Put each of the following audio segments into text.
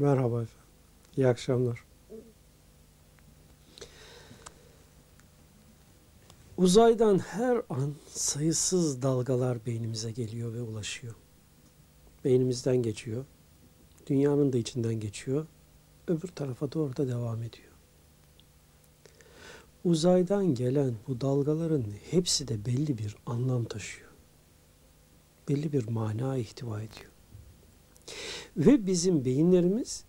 Merhaba efendim. İyi akşamlar. Uzaydan her an sayısız dalgalar beynimize geliyor ve ulaşıyor. Beynimizden geçiyor. Dünyanın da içinden geçiyor. Öbür tarafa doğru da devam ediyor. Uzaydan gelen bu dalgaların hepsi de belli bir anlam taşıyor. Belli bir mana ihtiva ediyor. Ve bizim beyinlerimiz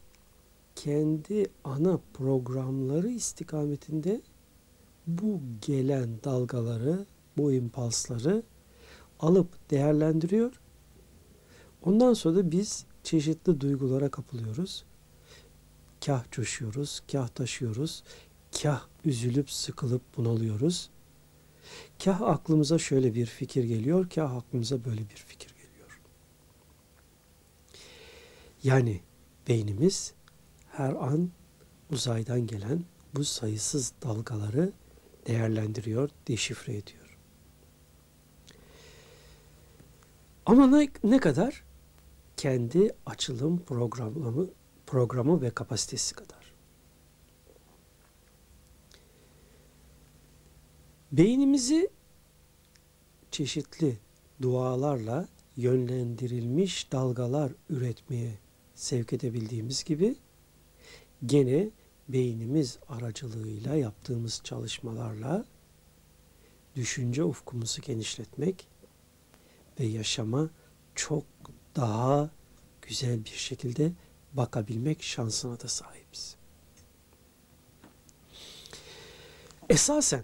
kendi ana programları istikametinde bu gelen dalgaları, bu impulsları alıp değerlendiriyor. Ondan sonra da biz çeşitli duygulara kapılıyoruz. Kah coşuyoruz, kah taşıyoruz, kah üzülüp sıkılıp bunalıyoruz. Kah aklımıza şöyle bir fikir geliyor, kah aklımıza böyle bir fikir geliyor. Yani beynimiz her an uzaydan gelen bu sayısız dalgaları değerlendiriyor, deşifre ediyor. Ama ne, ne kadar? Kendi açılım programı, programı ve kapasitesi kadar. Beynimizi çeşitli dualarla yönlendirilmiş dalgalar üretmeye sevk edebildiğimiz gibi gene beynimiz aracılığıyla yaptığımız çalışmalarla düşünce ufkumuzu genişletmek ve yaşama çok daha güzel bir şekilde bakabilmek şansına da sahibiz. Esasen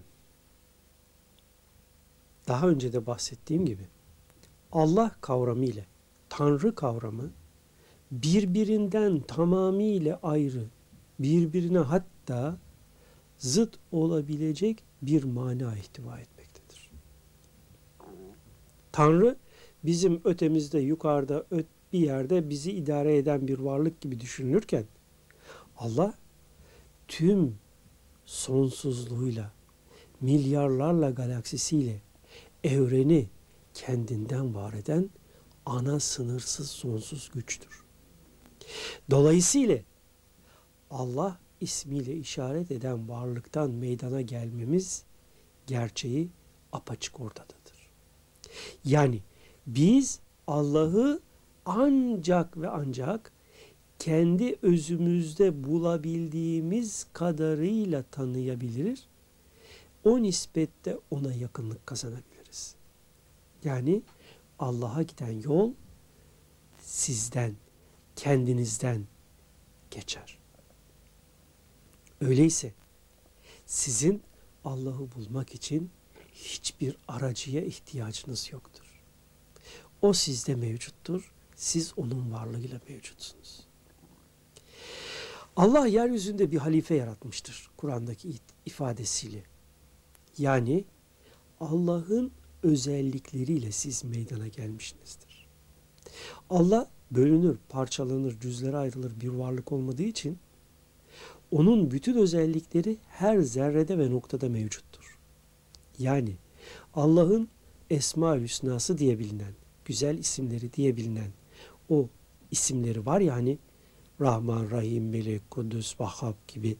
daha önce de bahsettiğim gibi Allah kavramı ile Tanrı kavramı birbirinden tamamıyla ayrı birbirine hatta zıt olabilecek bir mana ihtiva etmektedir. Tanrı bizim ötemizde, yukarıda, bir yerde bizi idare eden bir varlık gibi düşünülürken Allah tüm sonsuzluğuyla, milyarlarla galaksisiyle evreni kendinden var eden ana sınırsız sonsuz güçtür. Dolayısıyla Allah ismiyle işaret eden varlıktan meydana gelmemiz gerçeği apaçık ortadadır. Yani biz Allah'ı ancak ve ancak kendi özümüzde bulabildiğimiz kadarıyla tanıyabilir. O nispette ona yakınlık kazanabiliriz. Yani Allah'a giden yol sizden, kendinizden geçer. Öyleyse sizin Allah'ı bulmak için hiçbir aracıya ihtiyacınız yoktur. O sizde mevcuttur. Siz onun varlığıyla mevcutsunuz. Allah yeryüzünde bir halife yaratmıştır Kur'an'daki ifadesiyle. Yani Allah'ın özellikleriyle siz meydana gelmişsinizdir. Allah bölünür, parçalanır, cüzlere ayrılır bir varlık olmadığı için onun bütün özellikleri her zerrede ve noktada mevcuttur. Yani Allah'ın Esma-ül Hüsnası diye bilinen, güzel isimleri diye bilinen o isimleri var ya hani Rahman, Rahim, Melek, Kudüs, Vahhab gibi.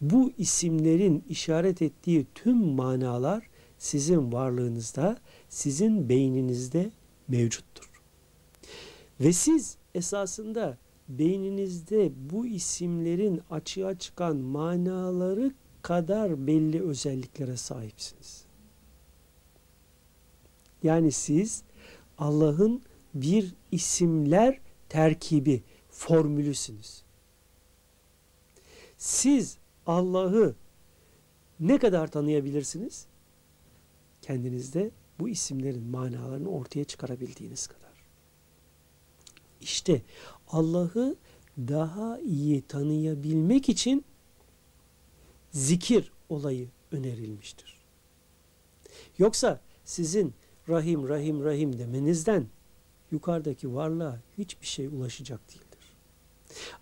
Bu isimlerin işaret ettiği tüm manalar sizin varlığınızda, sizin beyninizde mevcuttur. Ve siz esasında beyninizde bu isimlerin açığa çıkan manaları kadar belli özelliklere sahipsiniz. Yani siz Allah'ın bir isimler terkibi, formülüsünüz. Siz Allah'ı ne kadar tanıyabilirsiniz? Kendinizde bu isimlerin manalarını ortaya çıkarabildiğiniz kadar. İşte Allah'ı daha iyi tanıyabilmek için zikir olayı önerilmiştir. Yoksa sizin Rahim Rahim Rahim demenizden yukarıdaki varlığa hiçbir şey ulaşacak değildir.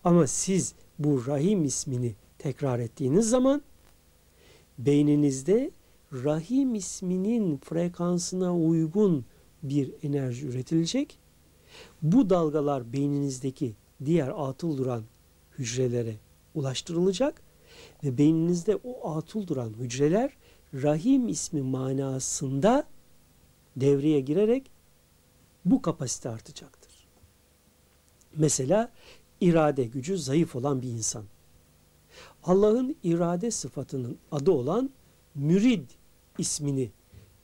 Ama siz bu Rahim ismini tekrar ettiğiniz zaman beyninizde Rahim isminin frekansına uygun bir enerji üretilecek bu dalgalar beyninizdeki diğer atıl duran hücrelere ulaştırılacak ve beyninizde o atıl duran hücreler rahim ismi manasında devreye girerek bu kapasite artacaktır. Mesela irade gücü zayıf olan bir insan. Allah'ın irade sıfatının adı olan mürid ismini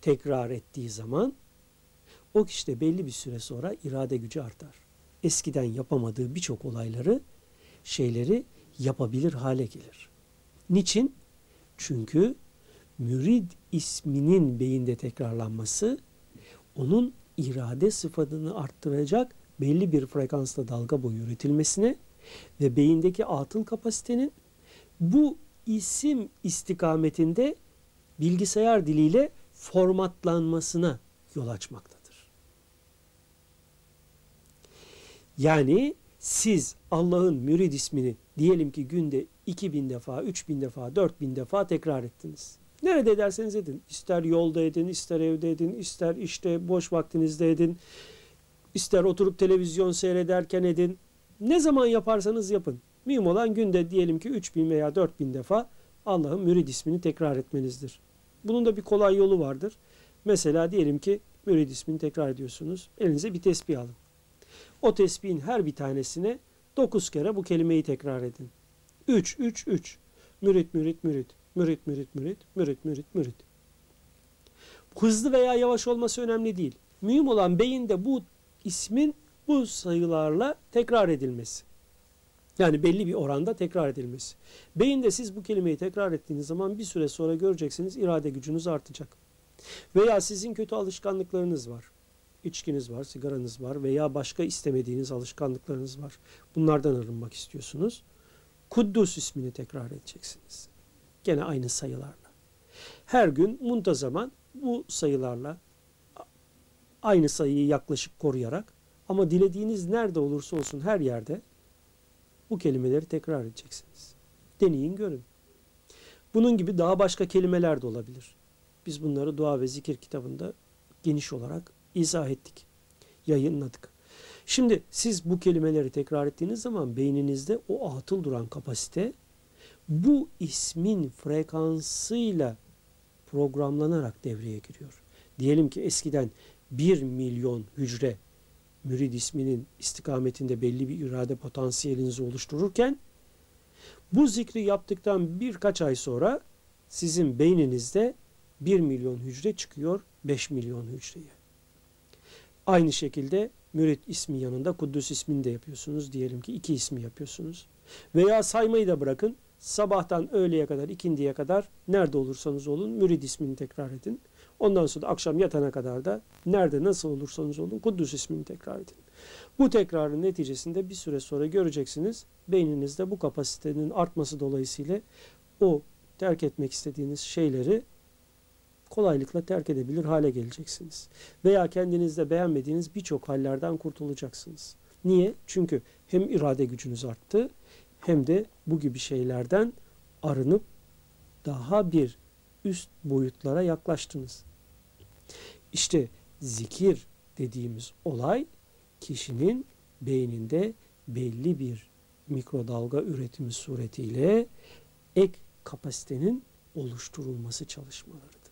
tekrar ettiği zaman o kişide belli bir süre sonra irade gücü artar. Eskiden yapamadığı birçok olayları, şeyleri yapabilir hale gelir. Niçin? Çünkü mürid isminin beyinde tekrarlanması onun irade sıfatını arttıracak belli bir frekansta dalga boyu üretilmesine ve beyindeki atıl kapasitenin bu isim istikametinde bilgisayar diliyle formatlanmasına yol açmaktadır. Yani siz Allah'ın mürid ismini diyelim ki günde 2000 defa, 3000 defa, 4000 defa tekrar ettiniz. Nerede ederseniz edin. İster yolda edin, ister evde edin, ister işte boş vaktinizde edin, ister oturup televizyon seyrederken edin. Ne zaman yaparsanız yapın. Mühim olan günde diyelim ki 3000 veya 4000 defa Allah'ın mürid ismini tekrar etmenizdir. Bunun da bir kolay yolu vardır. Mesela diyelim ki mürid ismini tekrar ediyorsunuz. Elinize bir tesbih alın. O tesbihin her bir tanesine 9 kere bu kelimeyi tekrar edin. 3, 3, 3. Mürit, mürit, mürit. Mürit, mürit, mürit. Mürit, mürit, mürit. Hızlı veya yavaş olması önemli değil. Mühim olan beyinde bu ismin bu sayılarla tekrar edilmesi. Yani belli bir oranda tekrar edilmesi. Beyinde siz bu kelimeyi tekrar ettiğiniz zaman bir süre sonra göreceksiniz irade gücünüz artacak. Veya sizin kötü alışkanlıklarınız var. İçkiniz var, sigaranız var veya başka istemediğiniz alışkanlıklarınız var. Bunlardan arınmak istiyorsunuz. Kuddus ismini tekrar edeceksiniz. Gene aynı sayılarla. Her gün muntazaman bu sayılarla aynı sayıyı yaklaşık koruyarak ama dilediğiniz nerede olursa olsun her yerde bu kelimeleri tekrar edeceksiniz. Deneyin görün. Bunun gibi daha başka kelimeler de olabilir. Biz bunları dua ve zikir kitabında geniş olarak izah ettik. Yayınladık. Şimdi siz bu kelimeleri tekrar ettiğiniz zaman beyninizde o atıl duran kapasite bu ismin frekansıyla programlanarak devreye giriyor. Diyelim ki eskiden 1 milyon hücre mürid isminin istikametinde belli bir irade potansiyelinizi oluştururken bu zikri yaptıktan birkaç ay sonra sizin beyninizde 1 milyon hücre çıkıyor 5 milyon hücreye. Aynı şekilde mürit ismi yanında Kuddüs ismini de yapıyorsunuz. Diyelim ki iki ismi yapıyorsunuz. Veya saymayı da bırakın. Sabahtan öğleye kadar, ikindiye kadar nerede olursanız olun mürid ismini tekrar edin. Ondan sonra akşam yatana kadar da nerede nasıl olursanız olun Kuddüs ismini tekrar edin. Bu tekrarın neticesinde bir süre sonra göreceksiniz beyninizde bu kapasitenin artması dolayısıyla o terk etmek istediğiniz şeyleri kolaylıkla terk edebilir hale geleceksiniz. Veya kendinizde beğenmediğiniz birçok hallerden kurtulacaksınız. Niye? Çünkü hem irade gücünüz arttı hem de bu gibi şeylerden arınıp daha bir üst boyutlara yaklaştınız. İşte zikir dediğimiz olay kişinin beyninde belli bir mikrodalga üretimi suretiyle ek kapasitenin oluşturulması çalışmalarıdır.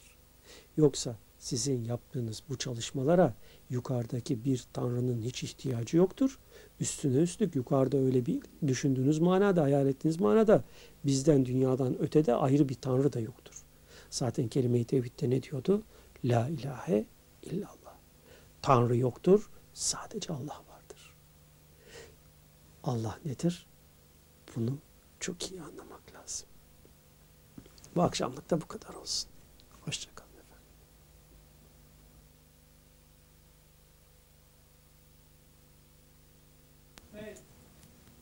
Yoksa sizin yaptığınız bu çalışmalara yukarıdaki bir tanrının hiç ihtiyacı yoktur. Üstüne üstlük yukarıda öyle bir düşündüğünüz manada, hayal ettiğiniz manada bizden dünyadan ötede ayrı bir tanrı da yoktur. Zaten kelime-i tevhidde ne diyordu? La ilahe illallah. Tanrı yoktur, sadece Allah vardır. Allah nedir? Bunu çok iyi anlamak lazım. Bu akşamlık da bu kadar olsun.